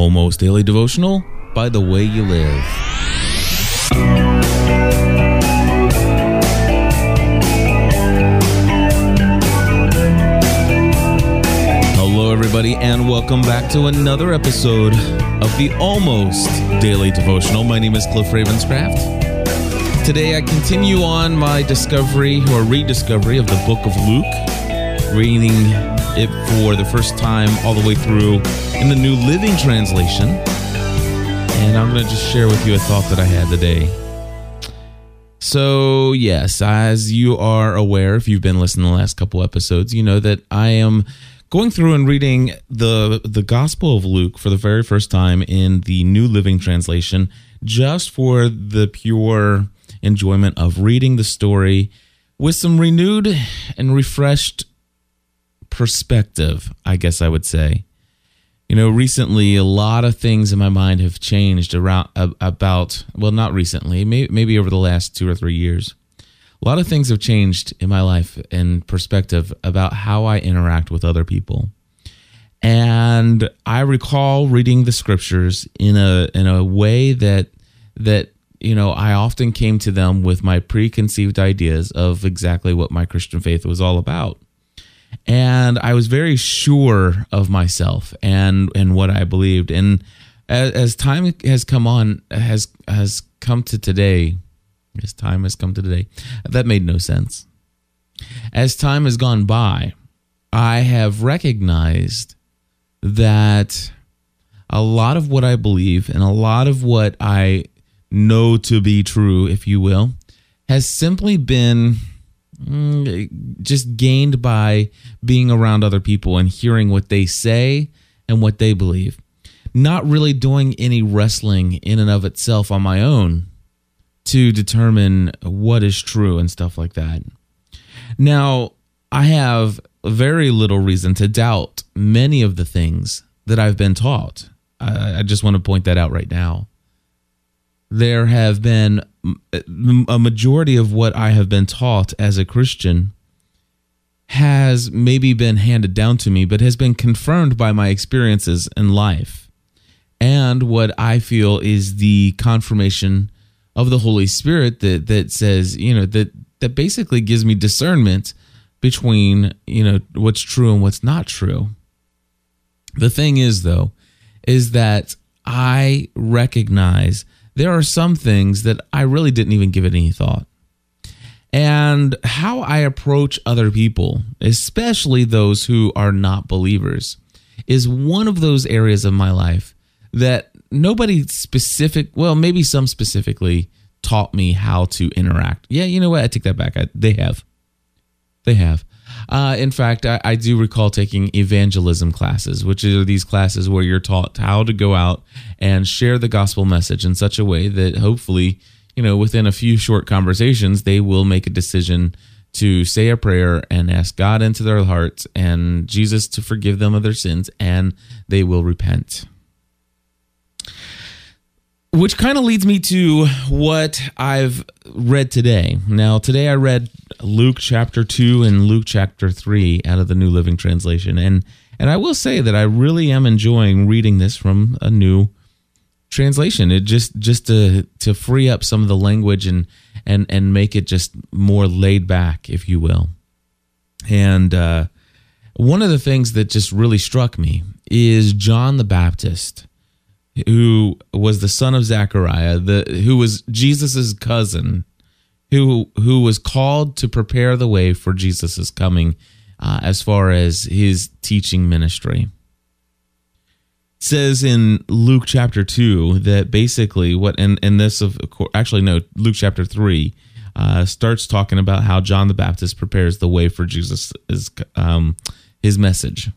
Almost Daily Devotional by the way you live. Hello, everybody, and welcome back to another episode of the Almost Daily Devotional. My name is Cliff Ravenscraft. Today, I continue on my discovery or rediscovery of the book of Luke, reading it for the first time all the way through in the New Living Translation. And I'm going to just share with you a thought that I had today. So, yes, as you are aware, if you've been listening the last couple episodes, you know that I am going through and reading the the Gospel of Luke for the very first time in the New Living Translation, just for the pure enjoyment of reading the story with some renewed and refreshed perspective, I guess I would say. You know, recently a lot of things in my mind have changed around about well, not recently, maybe, over the last 2 or 3 years. A lot of things have changed in my life and perspective about how I interact with other people. And I recall reading the scriptures in a in a way that that you know, I often came to them with my preconceived ideas of exactly what my Christian faith was all about and I was very sure of myself and and what I believed. And as, as time has come on, has has come to today, as time has come to today, that made no sense. As time has gone by, I have recognized that a lot of what I believe and a lot of what I know to be true, if you will, has simply been Mm, just gained by being around other people and hearing what they say and what they believe. Not really doing any wrestling in and of itself on my own to determine what is true and stuff like that. Now, I have very little reason to doubt many of the things that I've been taught. I, I just want to point that out right now. There have been a majority of what I have been taught as a Christian has maybe been handed down to me, but has been confirmed by my experiences in life and what I feel is the confirmation of the Holy Spirit that that says, you know, that that basically gives me discernment between, you know, what's true and what's not true. The thing is though, is that I recognize there are some things that I really didn't even give it any thought. And how I approach other people, especially those who are not believers, is one of those areas of my life that nobody specific, well, maybe some specifically taught me how to interact. Yeah, you know what? I take that back. I, they have. They have. Uh, in fact, I, I, do recall taking evangelism classes, which are these classes where you're taught how to go out and share the gospel message in such a way that hopefully, you know, within a few short conversations, they will make a decision to say a prayer and ask God into their hearts and Jesus to forgive them of their sins, and they will repent. Which kind of leads me to what I've read today. Now, today I read Luke chapter 2 and Luke chapter 3 out of the New Living Translation. And and I will say that I really am enjoying reading this from a new translation. It just just to to free up some of the language and and and make it just more laid back, if you will. And uh, one of the things that just really struck me is John the Baptist who was the son of Zachariah, the who was Jesus's cousin, who who was called to prepare the way for Jesus's coming, uh, as far as his teaching ministry. It says in Luke chapter two that basically what and and this of course actually no Luke chapter three uh, starts talking about how John the Baptist prepares the way for Jesus' um, his message.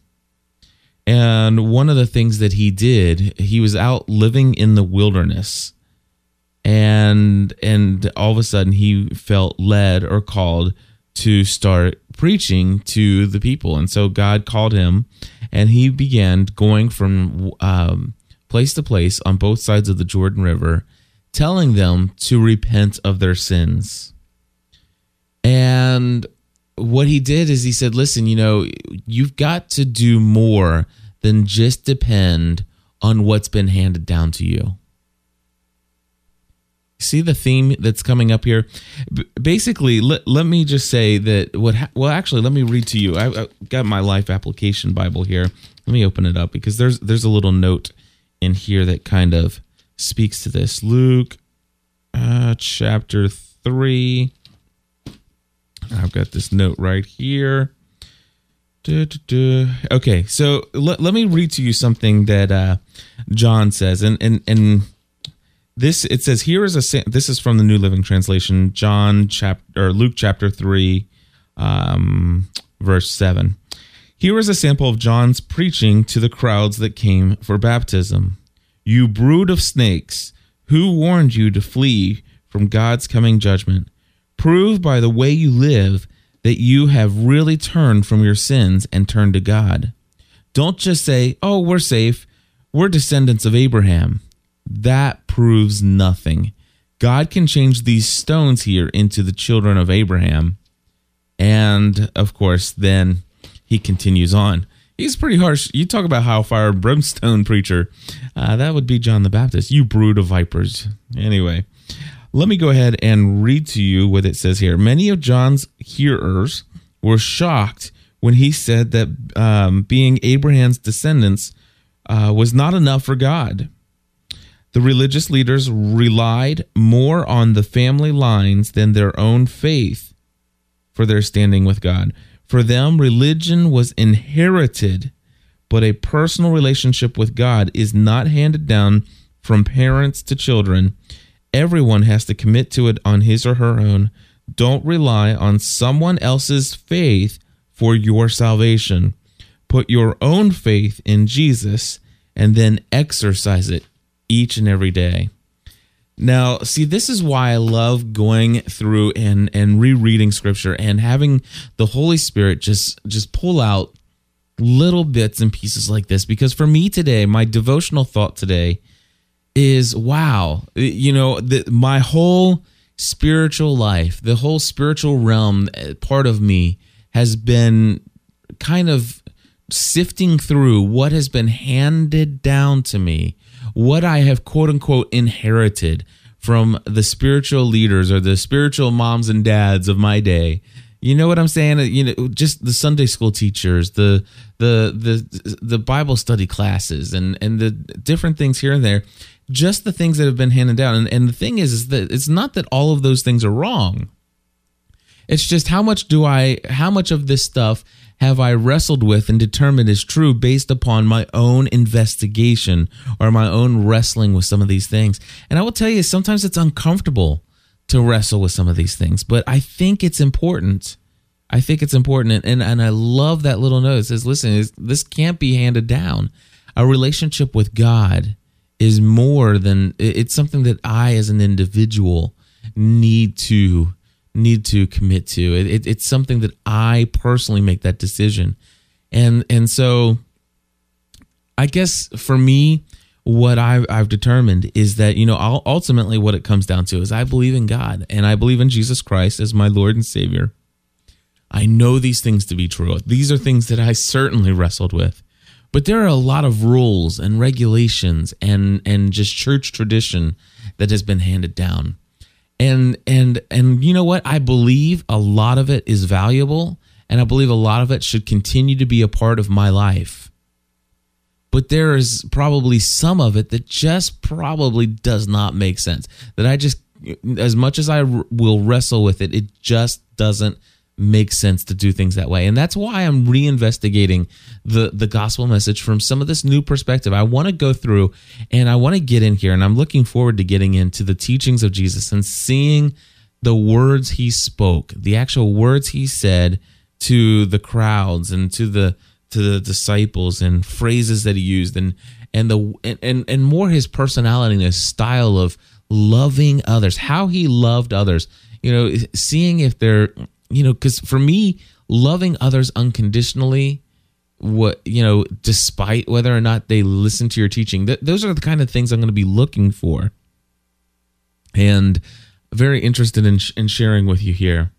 And one of the things that he did, he was out living in the wilderness. And and all of a sudden he felt led or called to start preaching to the people. And so God called him and he began going from um, place to place on both sides of the Jordan River, telling them to repent of their sins. And what he did is he said, listen, you know, you've got to do more than just depend on what's been handed down to you. See the theme that's coming up here. Basically, let, let me just say that what. Ha- well, actually, let me read to you. I, I got my life application Bible here. Let me open it up because there's there's a little note in here that kind of speaks to this. Luke, uh, chapter three. I've got this note right here. Okay, so let, let me read to you something that uh, John says, and and and this it says here is a this is from the New Living Translation, John chapter or Luke chapter three, um, verse seven. Here is a sample of John's preaching to the crowds that came for baptism. You brood of snakes, who warned you to flee from God's coming judgment? Prove by the way you live that you have really turned from your sins and turned to God. Don't just say, oh, we're safe. We're descendants of Abraham. That proves nothing. God can change these stones here into the children of Abraham. And of course, then he continues on. He's pretty harsh. You talk about how fire brimstone preacher. Uh, that would be John the Baptist. You brood of vipers. Anyway, let me go ahead and read to you what it says here. Many of John's hearers were shocked when he said that um, being Abraham's descendants uh, was not enough for God. The religious leaders relied more on the family lines than their own faith for their standing with God. For them, religion was inherited, but a personal relationship with God is not handed down from parents to children. Everyone has to commit to it on his or her own. Don't rely on someone else's faith for your salvation. Put your own faith in Jesus and then exercise it each and every day. Now, see, this is why I love going through and and rereading scripture and having the Holy Spirit just just pull out little bits and pieces like this because for me today, my devotional thought today is wow, you know, the, my whole spiritual life, the whole spiritual realm uh, part of me has been kind of sifting through what has been handed down to me, what I have quote unquote inherited from the spiritual leaders or the spiritual moms and dads of my day. You know what I'm saying? You know, just the Sunday school teachers, the the the the Bible study classes, and and the different things here and there just the things that have been handed down. And, and the thing is, is that it's not that all of those things are wrong. It's just how much do I, how much of this stuff have I wrestled with and determined is true based upon my own investigation or my own wrestling with some of these things. And I will tell you, sometimes it's uncomfortable to wrestle with some of these things, but I think it's important. I think it's important. And, and I love that little note. It says, listen, this can't be handed down. A relationship with God is more than it's something that I as an individual need to need to commit to. It, it, it's something that I personally make that decision, and and so I guess for me, what I've, I've determined is that you know ultimately what it comes down to is I believe in God and I believe in Jesus Christ as my Lord and Savior. I know these things to be true. These are things that I certainly wrestled with. But there are a lot of rules and regulations and and just church tradition that has been handed down. And and and you know what? I believe a lot of it is valuable and I believe a lot of it should continue to be a part of my life. But there is probably some of it that just probably does not make sense. That I just as much as I will wrestle with it, it just doesn't makes sense to do things that way. And that's why I'm reinvestigating the the gospel message from some of this new perspective. I want to go through and I want to get in here and I'm looking forward to getting into the teachings of Jesus and seeing the words he spoke, the actual words he said to the crowds and to the to the disciples and phrases that he used and and the and and more his personality and his style of loving others, how he loved others. You know, seeing if they're you know, because for me, loving others unconditionally, what you know, despite whether or not they listen to your teaching, th- those are the kind of things I'm going to be looking for, and very interested in sh- in sharing with you here.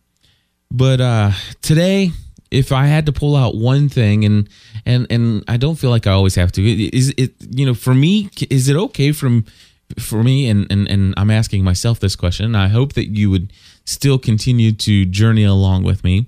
But uh, today, if I had to pull out one thing, and and and I don't feel like I always have to. Is it you know for me? Is it okay from for me? And and and I'm asking myself this question. I hope that you would still continue to journey along with me.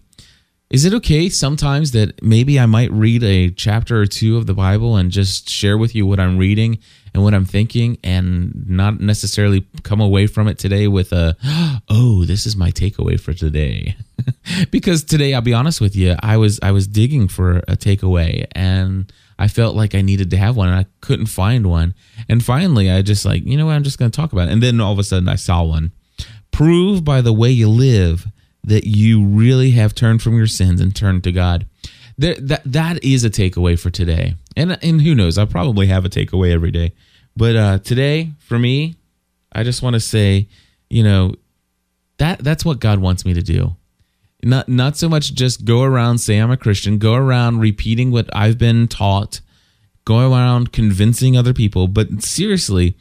Is it okay sometimes that maybe I might read a chapter or two of the Bible and just share with you what I'm reading and what I'm thinking and not necessarily come away from it today with a, oh, this is my takeaway for today? because today, I'll be honest with you, I was I was digging for a takeaway and I felt like I needed to have one and I couldn't find one. And finally, I just like, you know what, I'm just going to talk about it. And then all of a sudden I saw one. Prove by the way you live that you really have turned from your sins and turned to God. There, that that is a takeaway for today, and and who knows? I probably have a takeaway every day, but uh, today for me, I just want to say, you know, that that's what God wants me to do. Not not so much just go around say I'm a Christian, go around repeating what I've been taught, go around convincing other people, but seriously,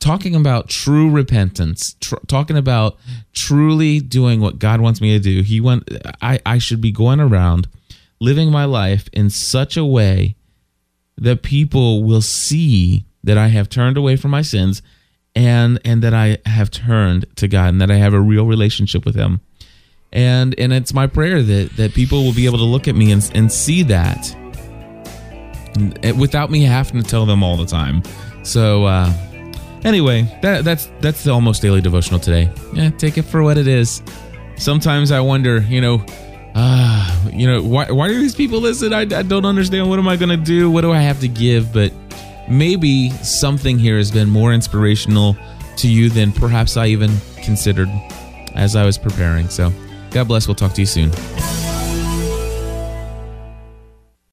talking about true repentance, tr- talking about truly doing what God wants me to do. He want I I should be going around living my life in such a way that people will see that I have turned away from my sins and and that I have turned to God and that I have a real relationship with him. And and it's my prayer that that people will be able to look at me and and see that without me having to tell them all the time. So uh Anyway, that, that's that's the almost daily devotional today. Yeah, take it for what it is. Sometimes I wonder, you know, uh, you know, why why do these people listen? I, I don't understand. What am I gonna do? What do I have to give? But maybe something here has been more inspirational to you than perhaps I even considered as I was preparing. So, God bless. We'll talk to you soon.